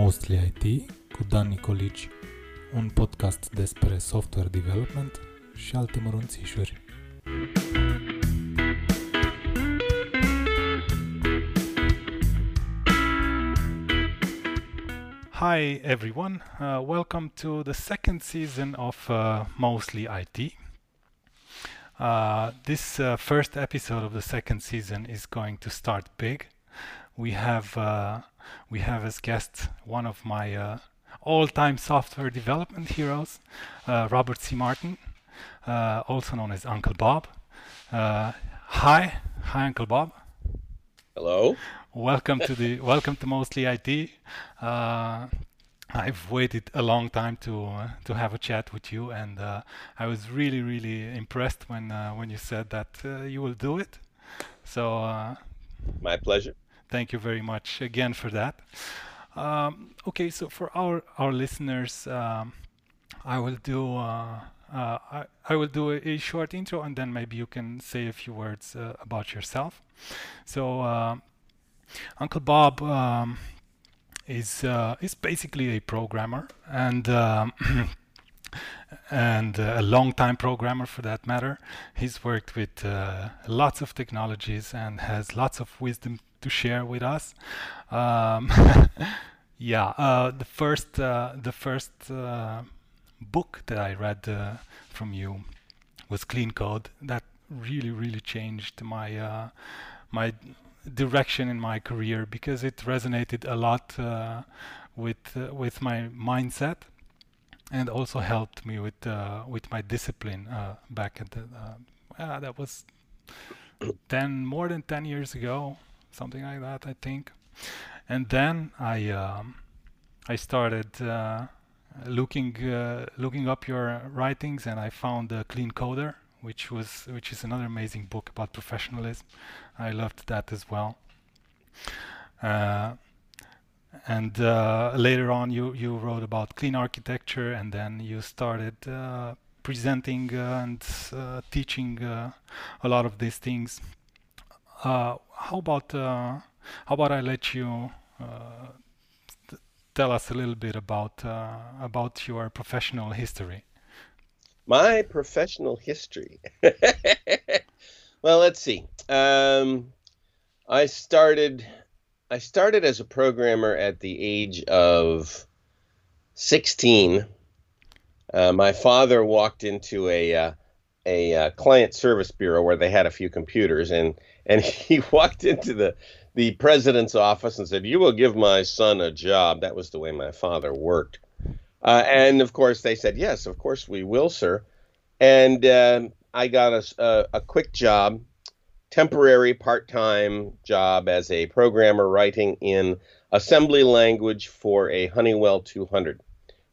Mostly IT cu Dan Nicolici, un podcast despre software development și alte mărunțișuri. Hi everyone, uh, welcome to the second season of uh, Mostly IT. Uh, this uh, first episode of the second season is going to start big. We have uh, we have as guest one of my uh, all-time software development heroes, uh, Robert C. Martin, uh, also known as Uncle Bob. hi, hi, Uncle Bob. Hello. Welcome to the welcome to Mostly IT. I've waited a long time to uh, to have a chat with you, and uh, I was really really impressed when uh, when you said that uh, you will do it. So uh, my pleasure. Thank you very much again for that. Um, okay, so for our our listeners, um, I will do. Uh, I, I will do a, a, short intro and then maybe you can say a few words about yourself. So, Uncle Bob um, is uh, is basically a programmer and um, and uh, a long time programmer for that matter. He's worked with uh, lots of technologies and has lots of wisdom to share with us. Um, yeah, uh, the first uh, the first uh, book that I read from you was Clean Code. That really really changed my my direction in my career because it resonated a lot uh, with uh, with my mindset and also helped me with uh, with my discipline uh, back at the uh, that was 10 more than 10 years ago something like that I think and then I um, I started uh, looking looking up your writings and I found the clean coder which was which is another amazing book about professionalism. I loved that as well. Uh, and uh, later on, you you wrote about clean architecture, and then you started uh, presenting uh, and uh, teaching uh, a lot of these things. How about how about I let you tell us a little bit about about your professional history? My professional history. well, let's see. Um, I started. I started as a programmer at the age of 16. Uh, my father walked into a uh, a uh, client service bureau where they had a few computers, and and he walked into the the president's office and said, "You will give my son a job." That was the way my father worked. Uh, and of course, they said, Yes, of course we will, sir. And uh, I got a, a, a, quick job, temporary part time job as a programmer writing in assembly language for a Honeywell 200,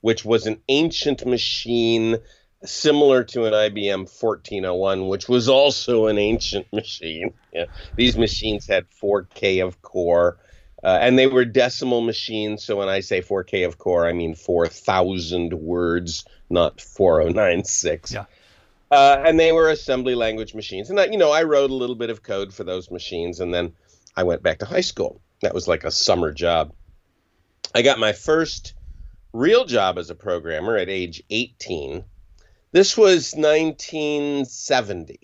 which was an ancient machine similar to an IBM 1401, which was also an ancient machine. Yeah. These machines had 4K of core. Uh, and they were decimal machines. So when I say 4K of core, I mean 4,000 words, not 4096. Yeah. Uh, and they were assembly language machines. And I, you know, I wrote a little bit of code for those machines, and then I went back to high school. That was like a summer job. I got my first real job as a programmer at age 18. This was 1970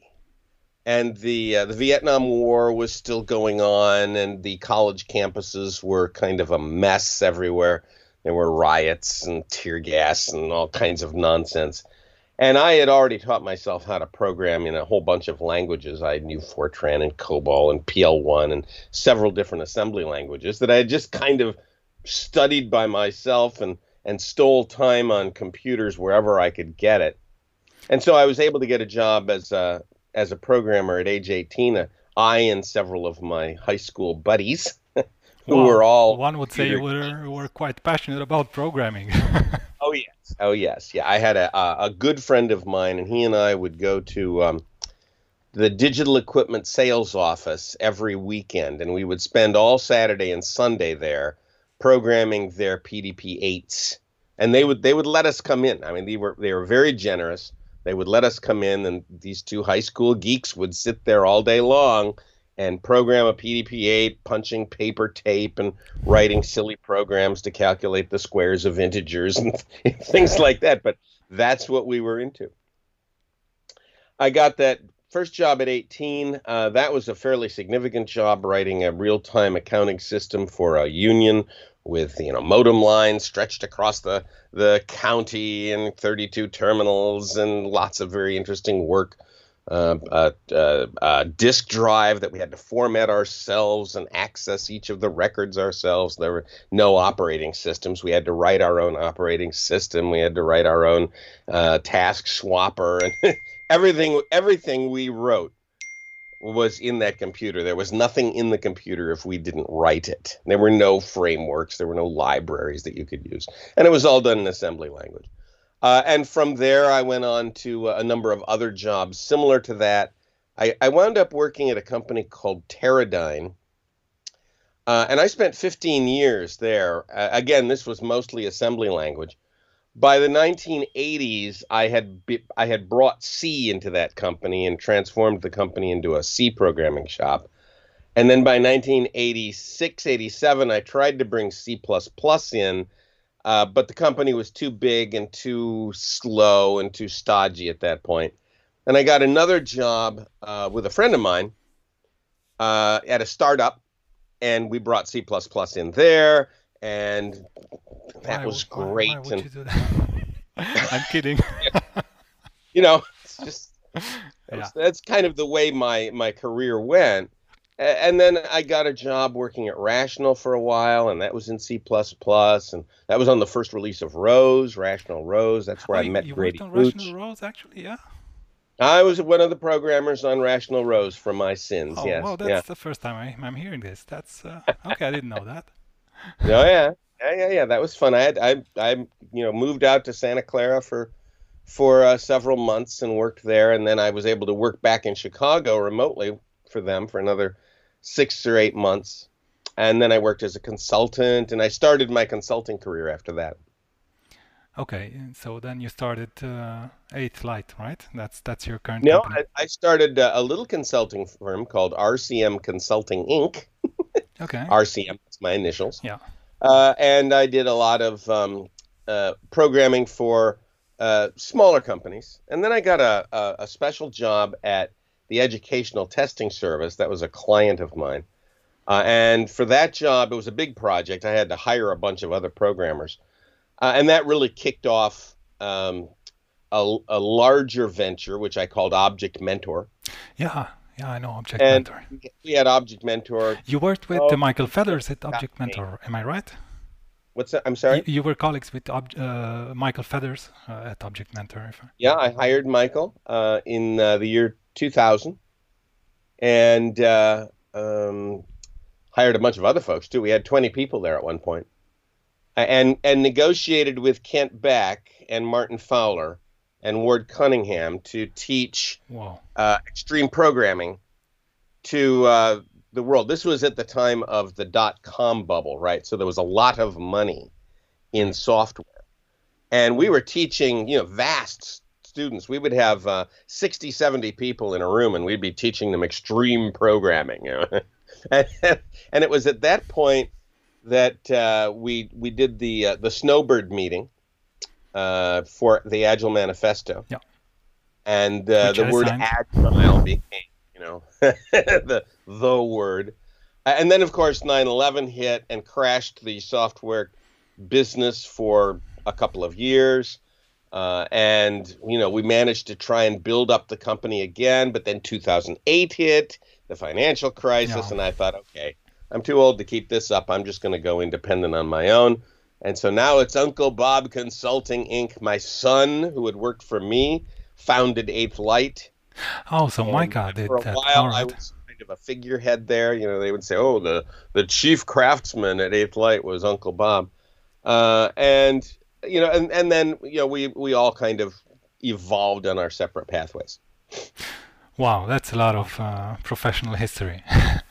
and the uh, the Vietnam War was still going on, and the college campuses were kind of a mess everywhere. There were riots and tear gas and all kinds of nonsense. And I had already taught myself how to program in a whole bunch of languages. I knew Fortran and COBOL and PL1 and several different assembly languages that I had just kind of studied by myself and, and stole time on computers wherever I could get it. And so I was able to get a job as a, as a programmer at age 18, uh, I and several of my high school buddies, who well, were all one would say were were quite passionate about programming. oh yes, oh yes, yeah. I had a a good friend of mine, and he and I would go to um, the digital equipment sales office every weekend, and we would spend all Saturday and Sunday there programming their PDP eights. And they would they would let us come in. I mean, they were they were very generous they would let us come in, and these two high school geeks would sit there all day long and program a PDP-8, punching paper tape and writing silly programs to calculate the squares of integers and things like that. But that's what we were into. I got that first job at 18. Uh, that was a fairly significant job writing a real-time accounting system for a union with you know modem lines stretched across the the county and 32 terminals and lots of very interesting work uh, a, a, disk drive that we had to format ourselves and access each of the records ourselves. There were no operating systems. We had to write our own operating system. We had to write our own uh, task swapper and everything. Everything we wrote was in that computer. There was nothing in the computer if we didn't write it. There were no frameworks. There were no libraries that you could use, and it was all done in assembly language. Uh, and from there, I went on to a number of other jobs similar to that. I, I wound up working at a company called Teradyne. Uh, and I spent 15 years there. Uh, again, this was mostly assembly language. By the 1980s, I had be, I had brought C into that company and transformed the company into a C programming shop. And then by 1986, 87, I tried to bring C++ in, uh, but the company was too big and too slow and too stodgy at that point. And I got another job uh, with a friend of mine uh, at a startup, and we brought C in there, and that why, was great. Why, why and, I'm kidding. you know, it's just yeah. that's kind of the way my my career went and then I got a job working at Rational for a while, and that was in C++, and that was on the first release of Rose, Rational Rose. That's where oh, I met you Grady worked on Rational Rose, actually, yeah. I was one of the programmers on Rational Rose for my sins. Oh, yes. well, that's yeah. the first time I, am hearing this. That's uh, okay. I didn't know that. oh yeah, yeah, yeah, yeah. That was fun. I had I I you know moved out to Santa Clara for for uh, several months and worked there, and then I was able to work back in Chicago remotely for them for another six or eight months. And then I worked as a consultant, and I started my consulting career after that. Okay, so then you started uh, Eighth Light, right? That's that's your current. No. I, I started uh, a little consulting firm called RCM Consulting Inc. okay. RCM, that's my initials. Yeah. Uh, and I did a lot of um, uh, programming for uh, smaller companies, and then I got a, a, a special job at the Educational Testing Service. That was a client of mine. Uh, and for that job, it was a big project. I had to hire a bunch of other programmers. Uh, and that really kicked off um, a, a, larger venture, which I called Object Mentor. Yeah, yeah, I know Object and Mentor. We had Object Mentor. You worked with oh, Michael Feathers at Object Mentor, am I right? What's that? I'm sorry. You, you were colleagues with Ob- uh, Michael Feathers uh, at Object Mentor. Yeah, I hired Michael uh, in uh, the year 2000, and uh, um, hired a bunch of other folks too. We had 20 people there at one point, and and negotiated with Kent Beck and Martin Fowler and Ward Cunningham to teach uh, extreme programming to uh, the world. This was at the time of the dot com bubble, right? So there was a lot of money in software. And we were teaching, you know, vast students. We would have uh, 60, 70 people in a room, and we'd be teaching them extreme programming. You know? and, and it was at that point that uh, we we did the uh, the Snowbird meeting uh, for the Agile Manifesto. Yeah. And uh, the word agile became, you know, the the word. And then, of course, 9/11 hit and crashed the software business for a couple of years. Uh, and you know we managed to try and build up the company again, but then 2008 hit, the financial crisis, yeah. and I thought, okay, I'm too old to keep this up. I'm just going to go independent on my own. And so now it's Uncle Bob Consulting Inc. My son, who had worked for me, founded Eighth Light. Oh, so my God! For a that. while, right. I was kind of a figurehead there. You know, they would say, "Oh, the the chief craftsman at Eighth Light was Uncle Bob," uh, and you know, and and then you know we we all kind of evolved on our separate pathways. Wow, that's a lot of uh, professional history.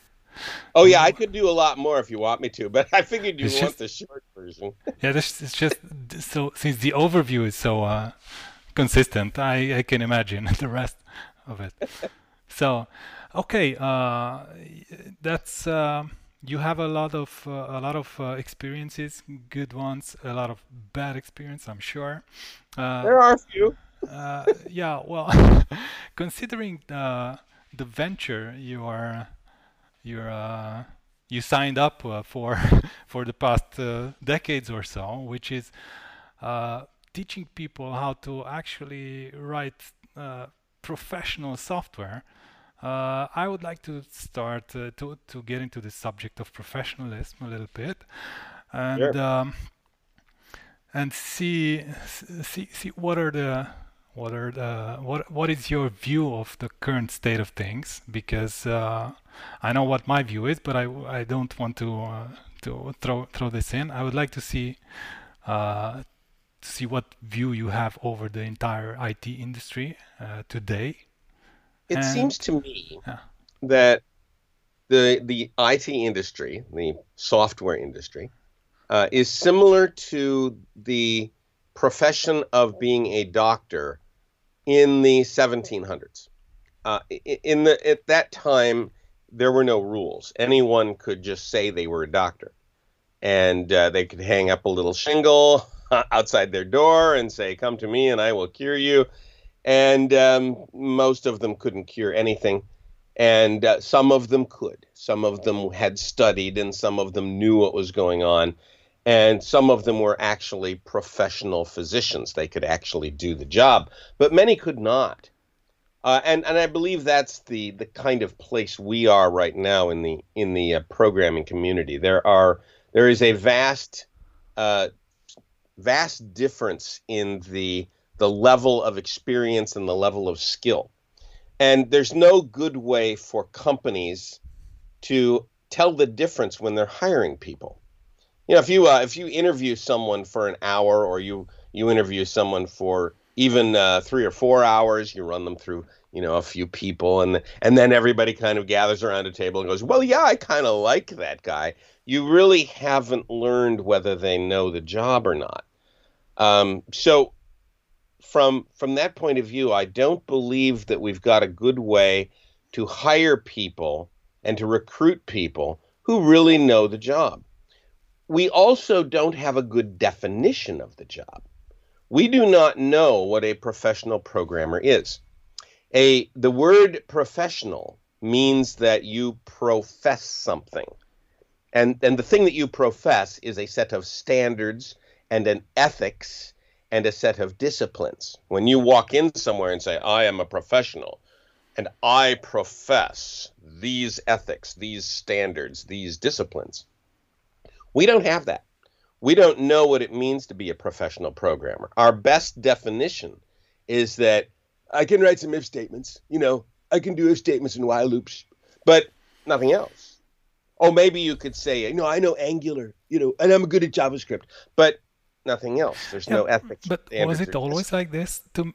oh yeah, I could do a lot more if you want me to, but I figured you want just, the short version. yeah, this is just so since the overview is so uh, consistent, I I can imagine the rest of it. So, Okay, uh, that's uh, you have a lot of uh, a lot of uh, experiences, good ones, a lot of bad experience, I'm sure. Uh, There are a few. uh, yeah, well, considering the the venture you are you're uh, you signed up uh, for for the past uh, decades or so, which is uh, teaching people how to actually write uh, professional software. Uh, I would like to start uh, to to get into the subject of professionalism a little bit, and Sure. um, and see see see what are the what are the what what is your view of the current state of things? Because uh, I know what my view is, but I I don't want to uh, to throw throw this in. I would like to see uh, to see what view you have over the entire IT industry uh, today. It And seems to me yeah, that the the IT industry, the software industry, uh, is similar to the profession of being a doctor in the 1700s. Uh, in the at that time, there were no rules. Anyone could just say they were a doctor, and uh, they could hang up a little shingle outside their door and say, "Come to me, and I will cure you." And um, most of them couldn't cure anything and uh, some of them could. Some of them had studied, and some of them knew what was going on, and some of them were actually professional physicians. They could actually do the job, but many could not. Uh, and and I believe that's the the kind of place we are right now in the in the uh, programming community. There are there is a vast uh, vast difference in the the level of experience and the level of skill and there's no good way for companies to tell the difference when they're hiring people. You know, if you uh, if you interview someone for an hour or you you interview someone for even uh, three or four hours, you run them through you know a few people, and and then everybody kind of gathers around a table and goes, well, yeah, I kind of like that guy. You really haven't learned whether they know the job or not. Um, so from from that point of view, I don't believe that we've got a good way to hire people and to recruit people who really know the job. We also don't have a good definition of the job. We do not know what a professional programmer is. A the word professional means that you profess something. And and the thing that you profess is a set of standards and an ethics and a set of disciplines. When you walk in somewhere and say, I am a professional and I profess these ethics, these standards, these disciplines, we don't have that. We don't know what it means to be a professional programmer. Our best definition is that I can write some if statements, you know, I can do if statements and while loops, but nothing else. Oh, maybe you could say, you know, I know Angular, you know, and I'm good at JavaScript, but nothing else. There's yeah. no ethics, But was it always like this? To,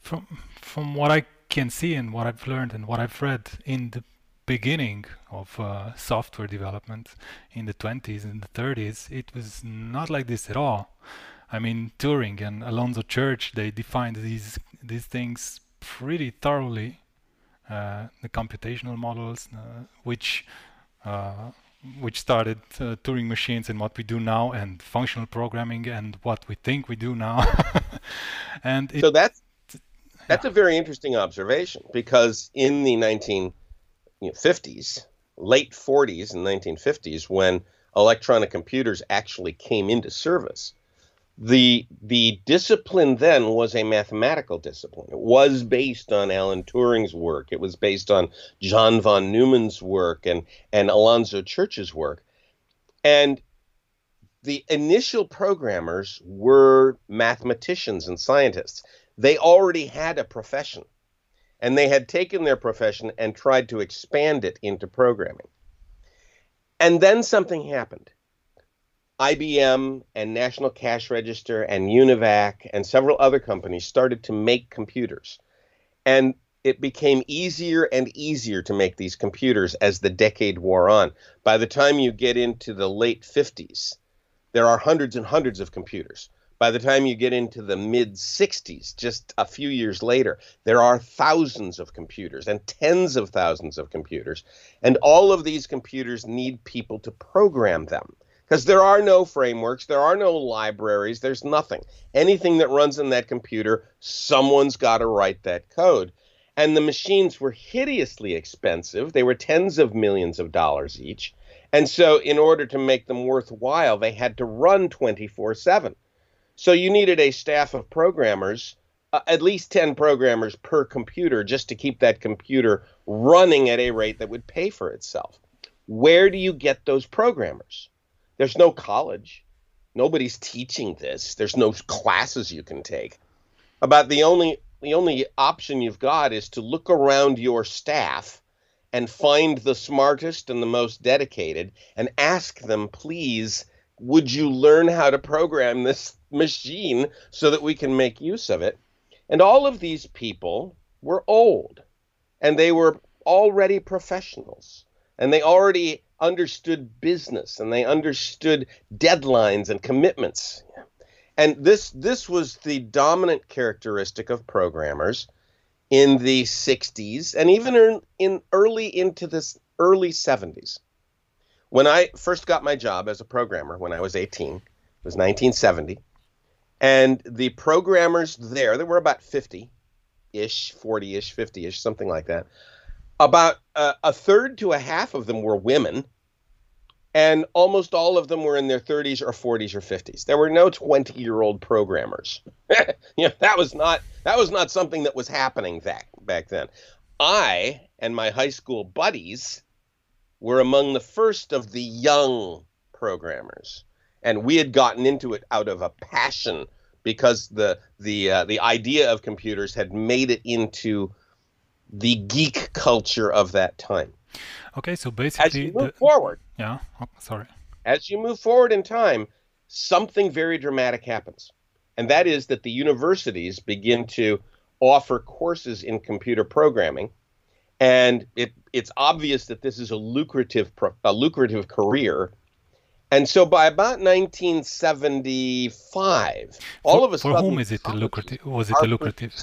from from what I can see and what I've learned and what I've read in the beginning of uh, software development in the 20s and the 30s, it was not like this at all. I mean, Turing and Alonzo Church, they defined these these things pretty thoroughly. Uh, the computational models, uh, which uh, which started uh, Turing machines and what we do now, and functional programming and what we think we do now. and So that's that's yeah, a very interesting observation because in the 1950s, late 40s and 1950s, when electronic computers actually came into service, the the discipline then was a mathematical discipline. It was based on Alan Turing's work. It was based on John von Neumann's work and and Alonzo Church's work. And the initial programmers were mathematicians and scientists. They already had a profession, and they had taken their profession and tried to expand it into programming. And then something happened. IBM and National Cash Register and Univac and several other companies started to make computers. And it became easier and easier to make these computers as the decade wore on. By the time you get into the late 50s, there are hundreds and hundreds of computers. By the time you get into the mid 60s, just a few years later, there are thousands of computers and tens of thousands of computers. And all of these computers need people to program them because there are no frameworks, there are no libraries, there's nothing. Anything that runs in that computer, someone's got to write that code. And the machines were hideously expensive. They were tens of millions of dollars each. And so, in order to make them worthwhile, they had to run 24 7. So you needed a staff of programmers, uh, at least 10 programmers per computer, just to keep that computer running at a rate that would pay for itself. Where do you get those programmers? There's no college. Nobody's teaching this. There's no classes you can take. About the only the only option you've got is to look around your staff and find the smartest and the most dedicated and ask them, please, would you learn how to program this machine so that we can make use of it? And all of these people were old and they were already professionals and they already understood business and they understood deadlines and commitments. And this this was the dominant characteristic of programmers in the 60s and even in, in early into this early 70s. When I first got my job as a programmer when I was 18, it was 1970, and the programmers there, there were about 50 ish, 40 ish, 50 ish, something like that. About uh, a third to a half of them were women, and almost all of them were in their 30s or 40s or 50s. There were no 20 year old programmers. you know, that was not that was not something that was happening back back then. I and my high school buddies were among the first of the young programmers, and we had gotten into it out of a passion because the the uh, the idea of computers had made it into the geek culture of that time. Okay, so basically, as you move the, forward, yeah, oh, sorry. As you move forward in time, something very dramatic happens, and that is that the universities begin to offer courses in computer programming, and it it's obvious that this is a lucrative a lucrative career. And so by about 1975, for, all of a for sudden, whom is it lucrative? Was it a lucrative?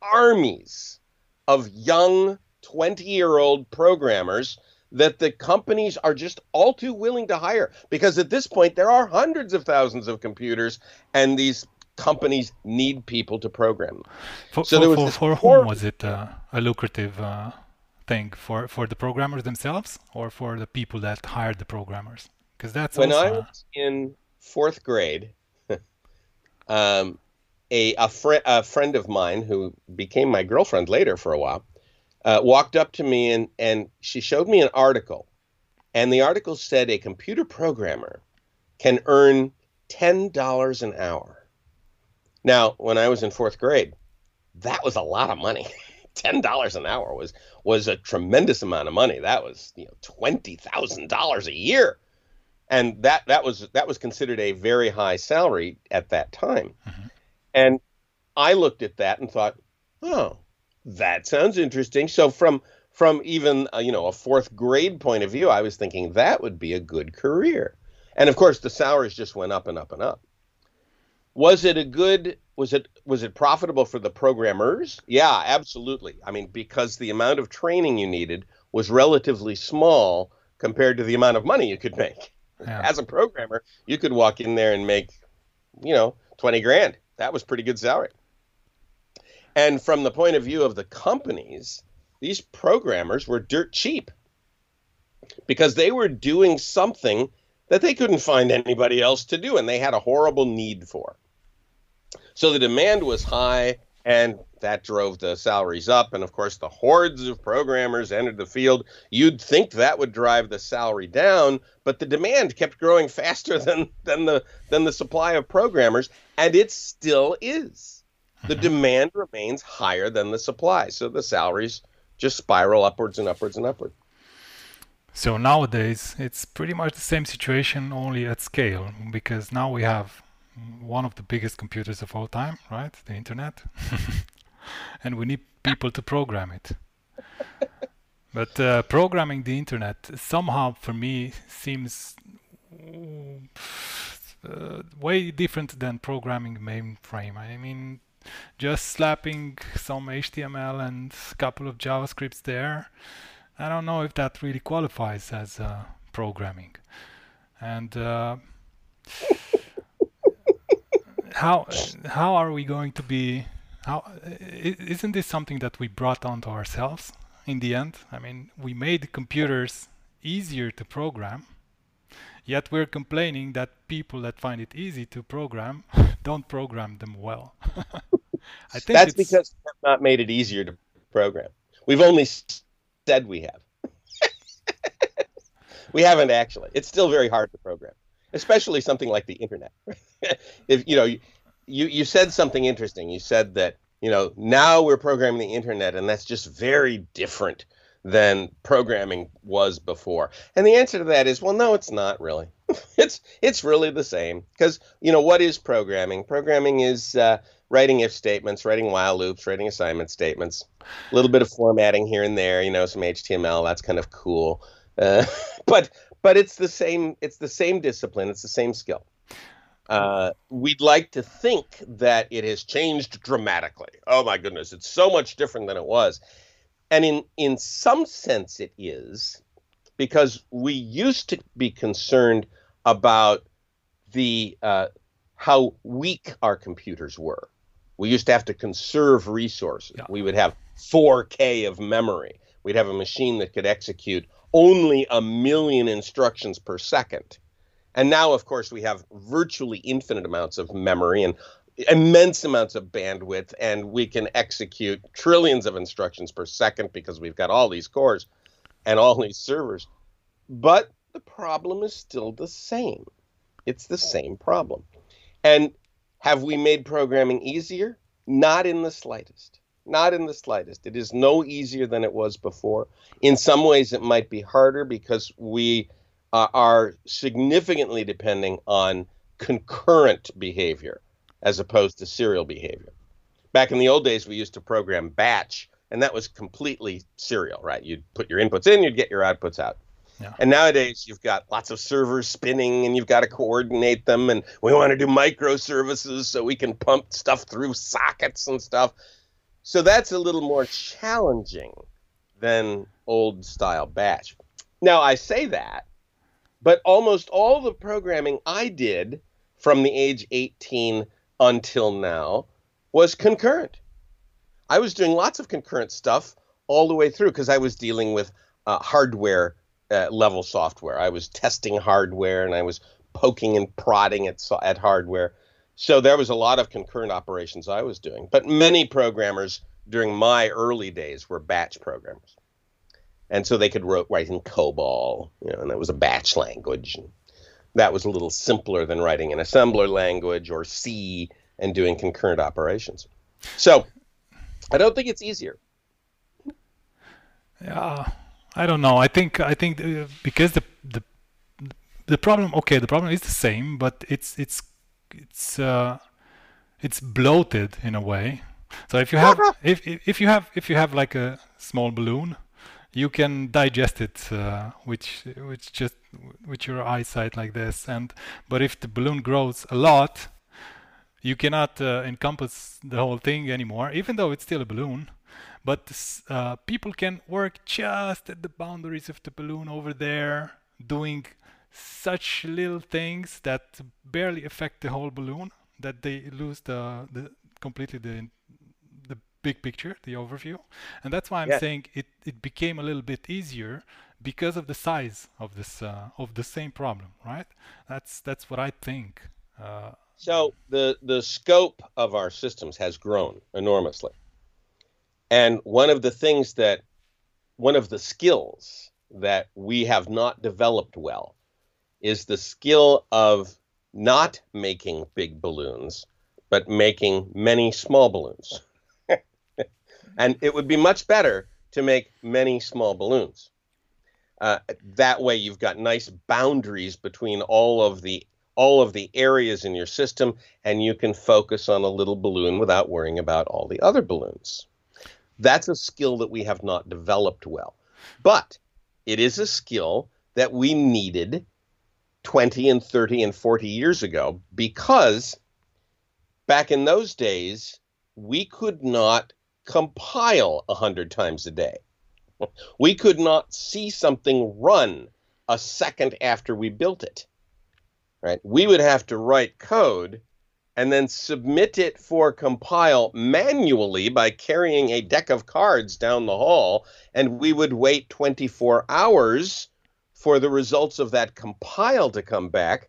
Armies of young 20 year old programmers that the companies are just all too willing to hire because at this point there are hundreds of thousands of computers and these companies need people to program. For, so for, for, for whom was it uh, a lucrative uh, thing for for the programmers themselves or for the people that hired the programmers? Because that's when also, I was in fourth grade. um, a a, fr- a friend of mine who became my girlfriend later for a while uh, walked up to me and, and she showed me an article. And the article said a computer programmer can earn $10 an hour. Now, when I was in fourth grade, that was a lot of money. $10 an hour was was a tremendous amount of money. That was, you know, $20,000 a year. And that that was that was considered a very high salary at that time. Mm-hmm. And I looked at that and thought, "Oh, that sounds interesting. So from from even uh, you know a fourth grade point of view, I was thinking that would be a good career. And of course, the salaries just went up and up and up. Was it a good? Was it was it profitable for the programmers? Yeah, absolutely. I mean, because the amount of training you needed was relatively small compared to the amount of money you could make. Yeah. As a programmer, you could walk in there and make, you know, twenty grand. That was pretty good salary. And from the point of view of the companies, these programmers were dirt cheap because they were doing something that they couldn't find anybody else to do and they had a horrible need for. So the demand was high and that drove the salaries up and of course the hordes of programmers entered the field you'd think that would drive the salary down but the demand kept growing faster than than the than the supply of programmers and it still is the uh-huh. demand remains higher than the supply. So the salaries just spiral upwards and upwards and upwards. So nowadays it's pretty much the same situation, only at scale, because now we have one of the biggest computers of all time, right? The internet. and we need people to program it. but uh, programming the internet somehow for me seems uh, way different than programming mainframe. I mean, just slapping some HTML and a couple of JavaScripts there. I don't know if that really qualifies as uh, programming. And uh, how how are we going to be? How isn't this something that we brought onto ourselves in the end? I mean, we made computers easier to program, yet we're complaining that people that find it easy to program don't program them well. I think that's because we have not made it easier to program. We've only said we have. we haven't actually. It's still very hard to program, especially something like the internet. if you know, you you said something interesting. You said that you know now we're programming the internet, and that's just very different than programming was before. And the answer to that is, well, no, it's not really. it's it's really the same because you know what is programming? Programming is uh, writing if statements, writing while loops, writing assignment statements, a little bit of formatting here and there. You know, some HTML. That's kind of cool. Uh, but but it's the same. It's the same discipline. It's the same skill. Uh, we'd like to think that it has changed dramatically. Oh my goodness, it's so much different than it was. And in, in some sense, it is because we used to be concerned about the uh, how weak our computers were. We used to have to conserve resources. Yeah. We would have 4K of memory. We'd have a machine that could execute only a million instructions per second. And now, of course, we have virtually infinite amounts of memory and immense amounts of bandwidth, and we can execute trillions of instructions per second because we've got all these cores and all these servers. But the problem is still the same. It's the same problem. And have we made programming easier? Not in the slightest. Not in the slightest. It is no easier than it was before. In some ways, it might be harder because we uh, are significantly depending on concurrent behavior as opposed to serial behavior. Back in the old days, we used to program batch, and that was completely serial, right? You'd put your inputs in, you'd get your outputs out. Yeah. And nowadays, you've got lots of servers spinning, and you've got to coordinate them. And we want to do microservices so we can pump stuff through sockets and stuff. So that's a little more challenging than old style batch. Now, I say that, but almost all the programming I did from the age 18 until now was concurrent. I was doing lots of concurrent stuff all the way through because I was dealing with uh, hardware uh, level software. I was testing hardware and I was poking and prodding at, at hardware. So there was a lot of concurrent operations I was doing. But many programmers during my early days were batch programmers. And so they could wrote, write in COBOL, you know, and that was a batch language. And that was a little simpler than writing an assembler language or C and doing concurrent operations. So I don't think it's easier. Yeah, I don't know. I think I think uh, because the the the problem okay the problem is the same, but it's it's it's uh, it's bloated in a way. So if you have if if you have if you have like a small balloon you can digest it uh, which which just with your eyesight like this and but if the balloon grows a lot you cannot uh, encompass the whole thing anymore even though it's still a balloon but uh, people can work just at the boundaries of the balloon over there doing such little things that barely affect the whole balloon that they lose the, the completely the the big picture, the overview. And that's why I'm yeah. saying it, it became a little bit easier because of the size of this uh, of the same problem, right? That's that's what I think. Uh, so the the scope of our systems has grown enormously, and one of the things that one of the skills that we have not developed well is the skill of not making big balloons, but making many small balloons. And it would be much better to make many small balloons. Uh, that way, you've got nice boundaries between all of the all of the areas in your system, and you can focus on a little balloon without worrying about all the other balloons. That's a skill that we have not developed well, but it is a skill that we needed 20 and 30 and 40 years ago because back in those days, we could not compile 100 times a day. We could not see something run a second after we built it. Right? We would have to write code and then submit it for compile manually by carrying a deck of cards down the hall and we would wait 24 hours for the results of that compile to come back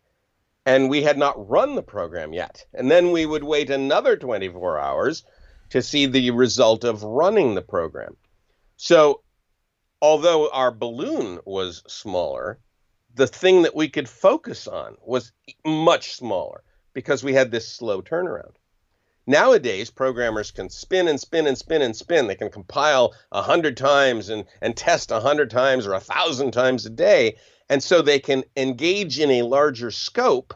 and we had not run the program yet. And then we would wait another 24 hours to see the result of running the program. So, although our balloon was smaller, the thing that we could focus on was much smaller because we had this slow turnaround. Nowadays, programmers can spin and spin and spin and spin. They can compile a hundred times and, and test a hundred times or a thousand times a day. And so they can engage in a larger scope,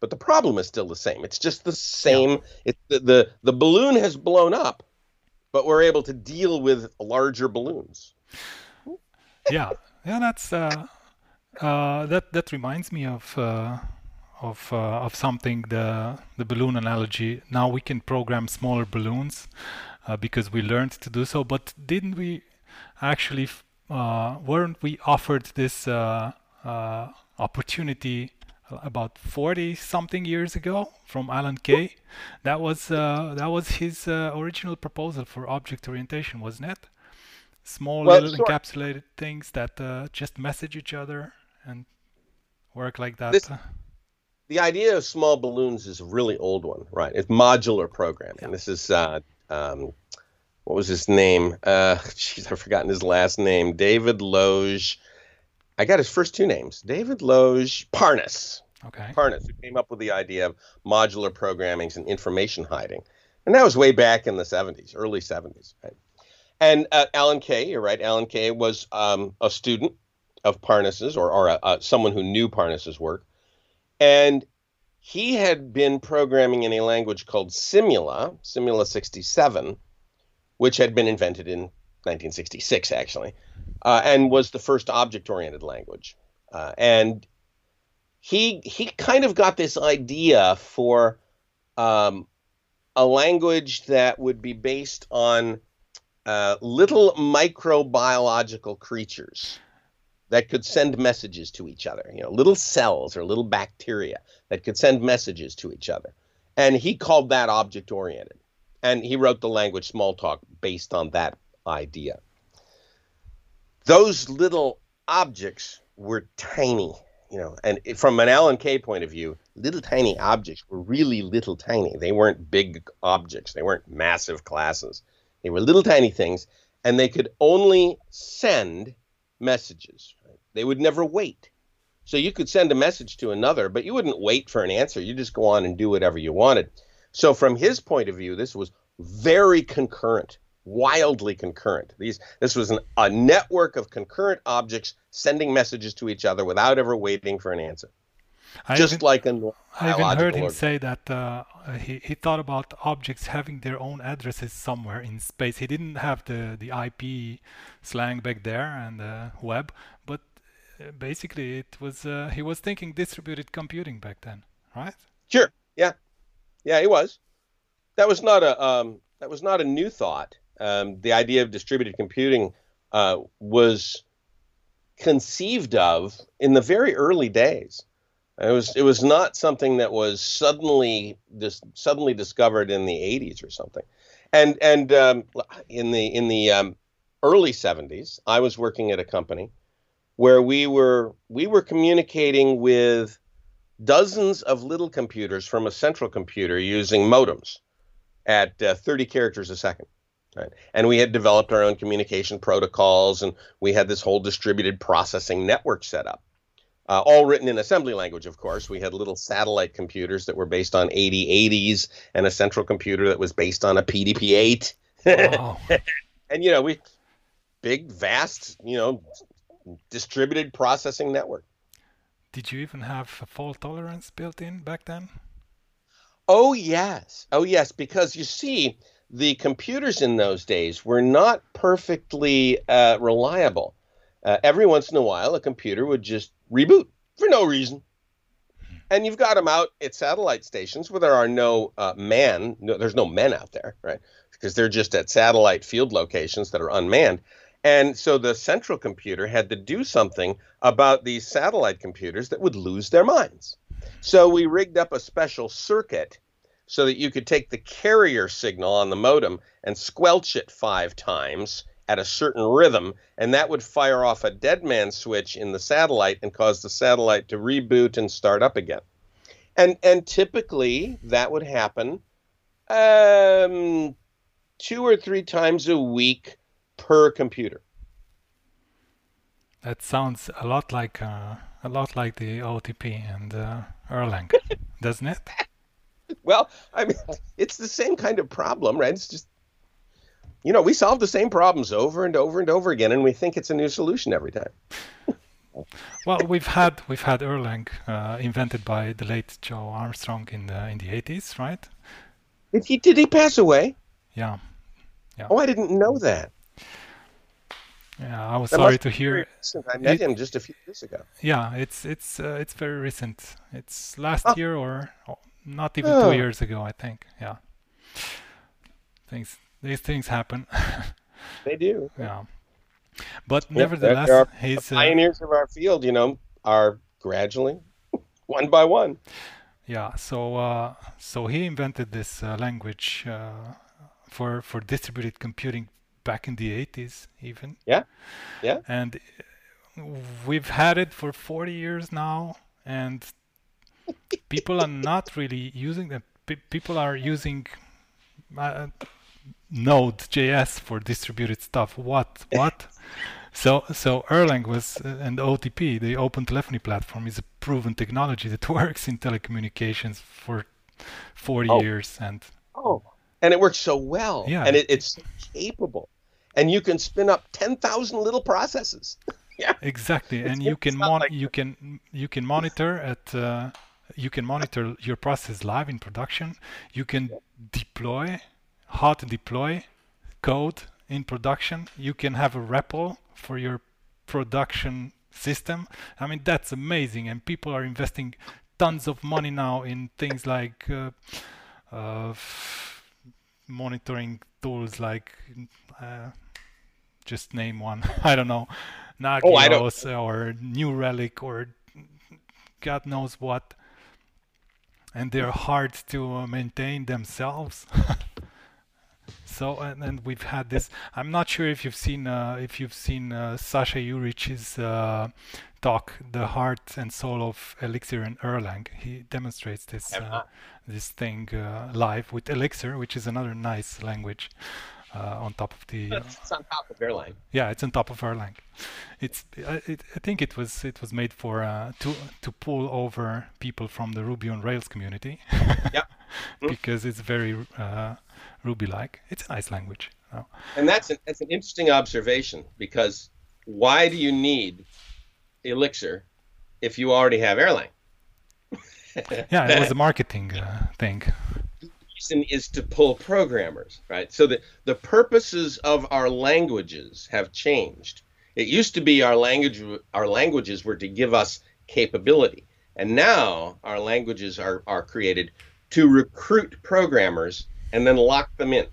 but the problem is still the same. It's just the same. Yeah. It, the, the, the balloon has blown up, but we're able to deal with larger balloons. Yeah, yeah, that's uh, uh, that that reminds me of uh, of uh, of something the the balloon analogy. Now we can program smaller balloons uh, because we learned to do so. But didn't we actually uh, weren't we offered this uh, uh, opportunity about 40 something years ago from Alan Kay? That was uh, that was his original proposal for object orientation, wasn't it? Small well, little encapsulated things that just message each other and work like that. This, the idea of small balloons is a really old one, right? It's modular programming. Yeah. This is uh, um, what was his name? Uh, geez, I've forgotten his last name. David Lorge. I got his first two names. David Lorge Parnas. Okay. Parnas, who came up with the idea of modular programming and information hiding, and that was way back in the 70s, early 70s, right? And uh, Alan Kay, you're right. Alan Kay was um, a student of Parnas's, or, or uh, someone who knew Parnas's work and he had been programming in a language called Simula, Simula 67, which had been invented in 1966, actually, uh, and was the first object oriented language. Uh, and he, he kind of got this idea for um, a language that would be based on uh, little microbiological creatures that could send messages to each other, you know, little cells or little bacteria that could send messages to each other. And he called that object oriented. And he wrote the language Smalltalk based on that idea. Those little objects were tiny, you know, and from an Alan Kay point of view, little tiny objects were really little tiny. They weren't big objects, they weren't massive classes. They were little tiny things, and they could only send messages. They would never wait. So you could send a message to another, but you wouldn't wait for an answer. You just go on and do whatever you wanted. So from his point of view, this was very concurrent, wildly concurrent. These this was an, a network of concurrent objects sending messages to each other without ever waiting for an answer. I just even, like I even heard him say that uh, he, he thought about objects having their own addresses somewhere in space. He didn't have the, the IP slang back there and the web, but uh, basically it was uh, he was thinking distributed computing back then, right? Sure. Yeah. Yeah, he was. That was not a um, that was not a new thought. Um, the idea of distributed computing uh, was conceived of in the very early days. It was it was not something that was suddenly dis, suddenly discovered in the 80s or something. And and um, in the in the um, early 70s, I was working at a company where we were we were communicating with dozens of little computers from a central computer using modems at uh, 30 characters a second. Right. And we had developed our own communication protocols, and we had this whole distributed processing network set up uh, all written in assembly language, of course. We had little satellite computers that were based on 8080s and a central computer that was based on a PDP 8. Wow. and, you know, we, big, vast, you know, distributed processing network. Did you even have fault tolerance built in back then? Oh, yes. Oh, yes. Because you see, the computers in those days were not perfectly uh, reliable. Uh, every once in a while, a computer would just reboot for no reason. And you've got them out at satellite stations where there are no uh, man, no, there's no men out there, right? Because they're just at satellite field locations that are unmanned. And so the central computer had to do something about these satellite computers that would lose their minds. So we rigged up a special circuit so that you could take the carrier signal on the modem and squelch it five times at a certain rhythm, and that would fire off a dead man switch in the satellite and cause the satellite to reboot and start up again. And and typically that would happen um, two or three times a week per computer. That sounds a lot like uh, a lot like the OTP and uh, Erlang, doesn't it? Well, I mean, it's the same kind of problem, right? It's just you know, we solve the same problems over and over and over again, and we think it's a new solution every time. well, we've had we've had Erlang uh, invented by the late Joe Armstrong in the in the 80s, right? Did he did he pass away? Yeah. Yeah. Oh, I didn't know that. Yeah, I was that sorry to hear. I met it, him just a few years ago. Yeah, it's it's uh, it's very recent. It's last oh. year or not even oh. two years ago, I think. Yeah. Things these things happen. they do. Yeah. But yeah, nevertheless, our, he's the uh, pioneers of our field. You know, are gradually, one by one. Yeah. So uh, so he invented this uh, language uh, for for distributed computing back in the 80s, even. Yeah. Yeah. And we've had it for 40 years now, and people are not really using it. P- people are using uh, Node.js for distributed stuff. What? What? so so Erlang was uh, and OTP, the Open Telephony Platform, is a proven technology that works in telecommunications for 40 oh. years and. Oh, and it works so well. Yeah. And it, it's capable, and you can spin up 10,000 little processes. yeah. Exactly, it's, and you can mon- like you can you can monitor at. Uh, you can monitor your process live in production. You can deploy how to deploy code in production. You can have a REPL for your production system. I mean, that's amazing. And people are investing tons of money now in things like uh, uh, monitoring tools like, uh, just name one. I don't know, Nagios oh, or New Relic or God knows what. And they're hard to maintain themselves. So and, and we've had this. I'm not sure if you've seen uh, if you've seen uh, Saša Jurić's uh, talk, "The Heart and Soul of Elixir and Erlang." He demonstrates this uh, this thing uh, live with Elixir, which is another nice language. Uh, on top of the. it's on top of Erlang. Yeah, it's on top of Erlang. It's. I, it, I think it was. It was made for to to pull over people from the Ruby on Rails community. yeah. Because it's very Ruby-like. It's a nice language. Oh. And that's an, that's an interesting observation because why do you need Elixir if you already have Erlang? yeah, it was a marketing uh, thing. The reason is to pull programmers, right? So the, the purposes of our languages have changed. It used to be our language our languages were to give us capability. And now our languages are, are created to recruit programmers and then lock them in.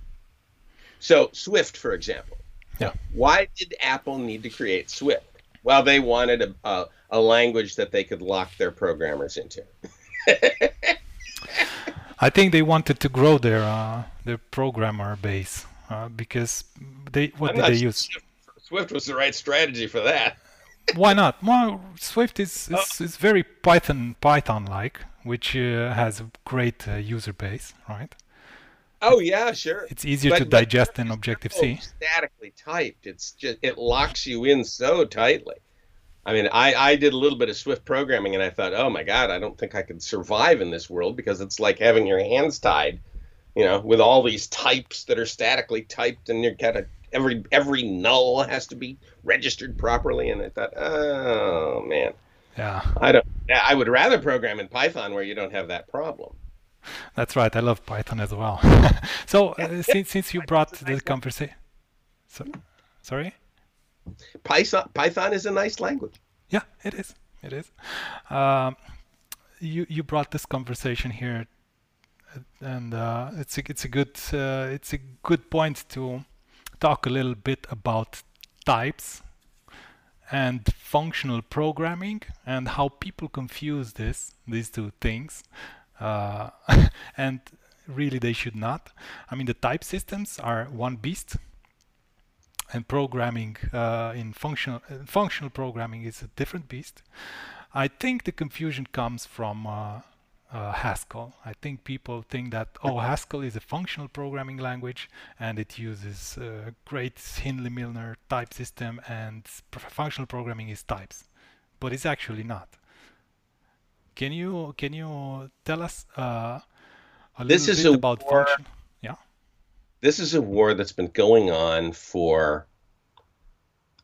So Swift, for example. Yeah. Why did Apple need to create Swift? Well, they wanted a, a, a language that they could lock their programmers into. I think they wanted to grow their uh, their programmer base uh, because they what I'm did they use? Swift, Swift was the right strategy for that. Why not? Well, Swift is is, oh. is very Python Python like, which uh, has a great uh, user base, right? Oh yeah, sure. It's easier but, to digest than Objective C. Statically typed, it's just it locks you in so tightly. I mean, I, I did a little bit of Swift programming and I thought, oh my God, I don't think I could survive in this world because it's like having your hands tied, you know, with all these types that are statically typed and you're kind of every every null has to be registered properly. And I thought, oh man, yeah, I don't. I would rather program in Python where you don't have that problem. That's right. I love Python as well. so uh, since since you brought the conversation, so, sorry. Python Python is a nice language. Yeah, it is. it is. Um, you you brought this conversation here, and uh, it's a, it's a good uh, it's a good point to talk a little bit about types and functional programming and how people confuse this these two things uh, and really they should not. I mean the type systems are one beast and programming uh, in functional uh, functional programming is a different beast. I think the confusion comes from uh, uh, Haskell. I think people think that oh Haskell is a functional programming language and it uses a great Hindley-Milner type system and functional programming is types, but it's actually not. Can you can you tell us uh, a this little is bit a about war, function? Yeah. This is a war that's been going on for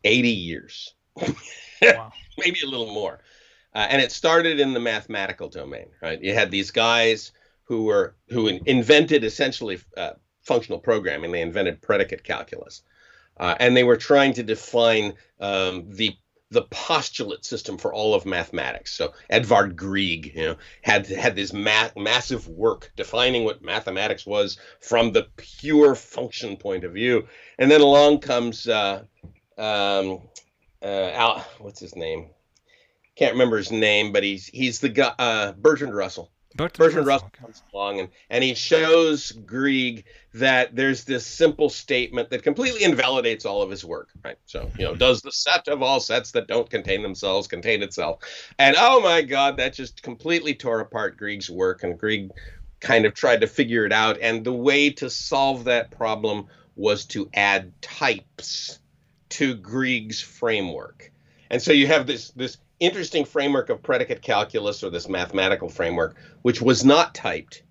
80 years, Wow. maybe a little more. Uh, and it started in the mathematical domain, right? You had these guys who were who in- invented essentially uh, functional programming. They invented predicate calculus, uh, and they were trying to define um, the the postulate system for all of mathematics. So Edvard Grieg, you know, had had this ma- massive work defining what mathematics was from the pure function point of view. And then along comes uh, um, uh, Al, what's his name? Can't remember his name, but he's he's the guy uh, Bertrand Russell. Bertrand, Bertrand Russell okay. comes along and, and he shows Grieg that there's this simple statement that completely invalidates all of his work, right? So, you know, does the set of all sets that don't contain themselves contain itself? And oh my God, that just completely tore apart Grieg's work. And Grieg kind of tried to figure it out. And the way to solve that problem was to add types to Grieg's framework. And so you have this this interesting framework of predicate calculus or this mathematical framework, which was not typed.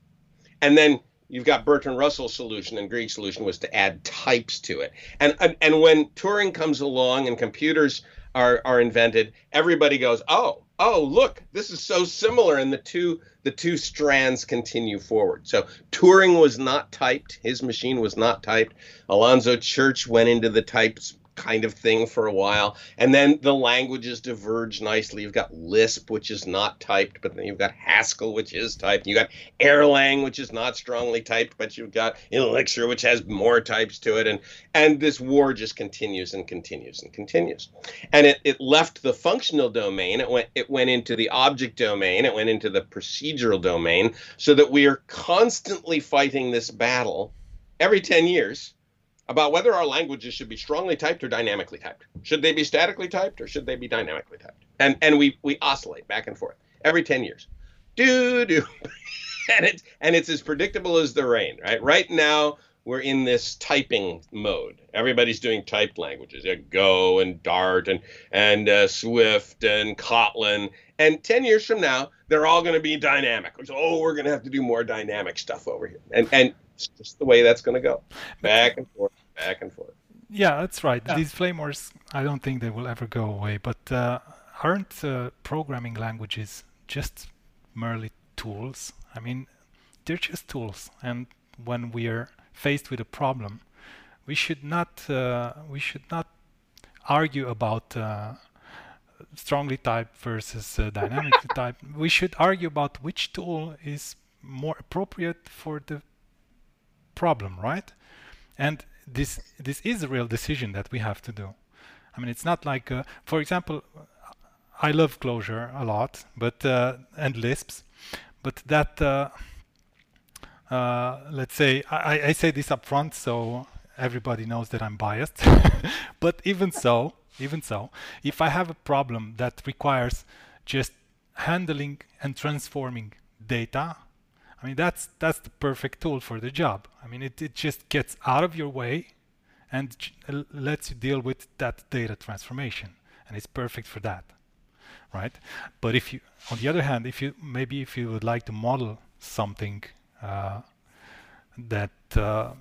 And then you've got Bertrand Russell's solution and Grieg's solution was to add types to it. And and, and when Turing comes along and computers are, are invented, everybody goes, oh, oh, look, this is so similar, and the two the two strands continue forward. So Turing was not typed; his machine was not typed. Alonzo Church went into the types kind of thing for a while. And then the languages diverge nicely. You've got Lisp, which is not typed, but then you've got Haskell, which is typed. You've got Erlang, which is not strongly typed, but you've got Elixir, which has more types to it. And and this war just continues and continues and continues. And it, it left the functional domain. It went it went into the object domain. It went into the procedural domain, so that we are constantly fighting this battle every 10 years about whether our languages should be strongly typed or dynamically typed. Should they be statically typed or should they be dynamically typed? And and we we oscillate back and forth every 10 years. Do do. and it's and it's as predictable as the rain, right? Right now we're in this typing mode. Everybody's doing typed languages, yeah, Go and Dart and and uh, Swift and Kotlin. And ten years from now, they're all going to be dynamic. Oh, we're going to have to do more dynamic stuff over here. And and it's just the way that's going to go, back and forth, back and forth. Yeah, that's right. Yeah. These flame wars, I don't think they will ever go away. But uh, aren't uh, programming languages just merely tools? I mean, they're just tools. And when we're faced with a problem, we should not uh, we should not argue about uh, strongly typed versus uh, dynamically typed. We should argue about which tool is more appropriate for the problem, right? And this this is a real decision that we have to do. I mean, it's not like, uh, for example, I love Clojure a lot, but uh, and Lisps, but that uh, uh, let's say I, I say this up front so everybody knows that I'm biased. but even so, even so, if I have a problem that requires just handling and transforming data, I mean that's that's the perfect tool for the job. I mean it, it just gets out of your way and lets you deal with that data transformation and it's perfect for that right but if you on the other hand if you maybe if you would like to model something uh, that uh,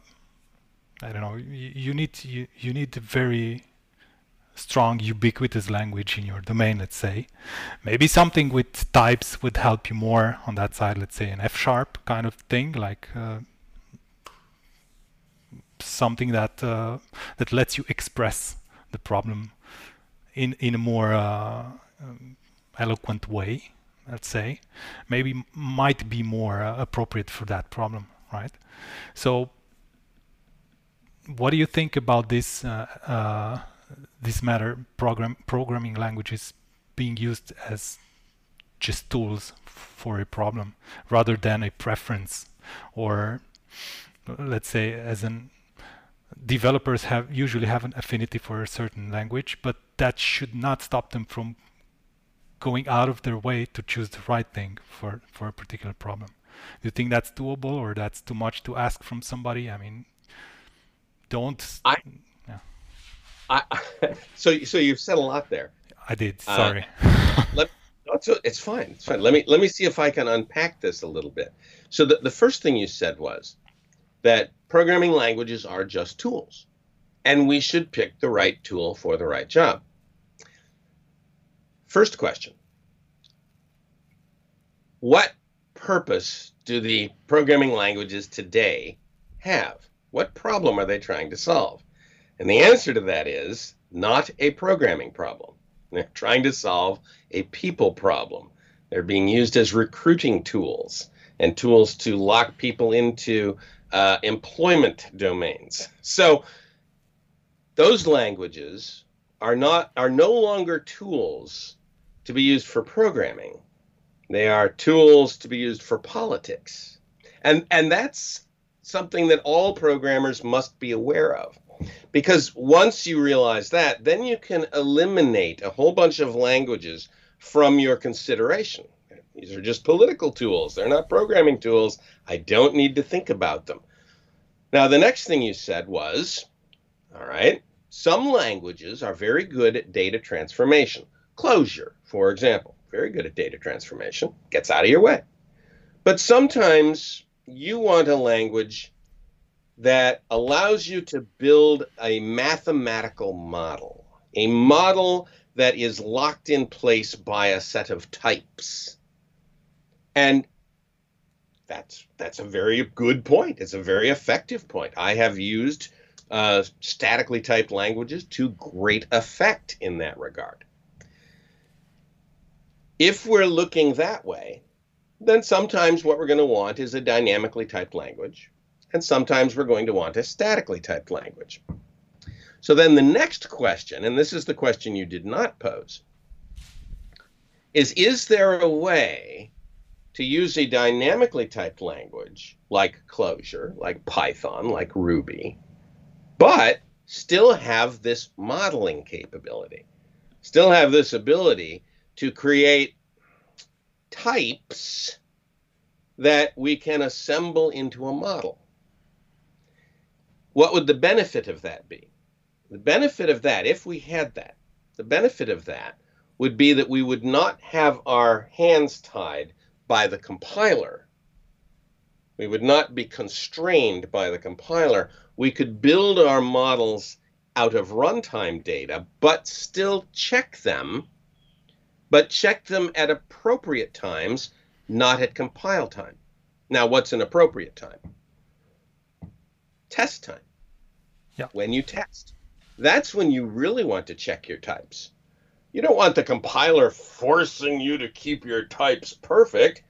I don't know you, you need you, you need very strong ubiquitous language in your domain let's say maybe something with types would help you more on that side let's say an F sharp kind of thing like uh, something that uh, that lets you express the problem in in a more uh, um, eloquent way, let's say, maybe might be more uh, appropriate for that problem, right? So, what do you think about this uh, uh, this matter? Program programming languages being used as just tools for a problem rather than a preference or let's say as an developers have usually have an affinity for a certain language but that should not stop them from going out of their way to choose the right thing for for a particular problem do you think that's doable or that's too much to ask from somebody i mean don't I. I, so so you've said a lot there. I did. Uh, sorry. uh, let, it's fine. It's fine. Let me let me see if i can unpack this a little bit. So the, the first thing you said was that programming languages are just tools and we should pick the right tool for the right job. First question. What purpose do the programming languages today have? What problem are they trying to solve? And the answer to that is not a programming problem. They're trying to solve a people problem. They're being used as recruiting tools and tools to lock people into uh, employment domains. So those languages are not are no longer tools to be used for programming. They are tools to be used for politics. And and that's something that all programmers must be aware of. Because once you realize that, then you can eliminate a whole bunch of languages from your consideration. These are just political tools. They're not programming tools. I don't need to think about them. Now, the next thing you said was all right, some languages are very good at data transformation. Clojure, for example, very good at data transformation, gets out of your way. But sometimes you want a language that allows you to build a mathematical model, a model that is locked in place by a set of types. And that's that's a very good point. It's a very effective point. I have used uh, statically typed languages to great effect in that regard. If we're looking that way, then sometimes what we're going to want is a dynamically typed language, and sometimes we're going to want a statically typed language. So then the next question, and this is the question you did not pose, is is there a way to use a dynamically typed language like Clojure, like Python, like Ruby, but still have this modeling capability, still have this ability to create types that we can assemble into a model. What would the benefit of that be? The benefit of that, if we had that, the benefit of that would be that we would not have our hands tied by the compiler. We would not be constrained by the compiler. We could build our models out of runtime data, but still check them but check them at appropriate times, not at compile time. Now, what's an appropriate time? Test time. Yeah. When you test. That's when you really want to check your types. You don't want the compiler forcing you to keep your types perfect.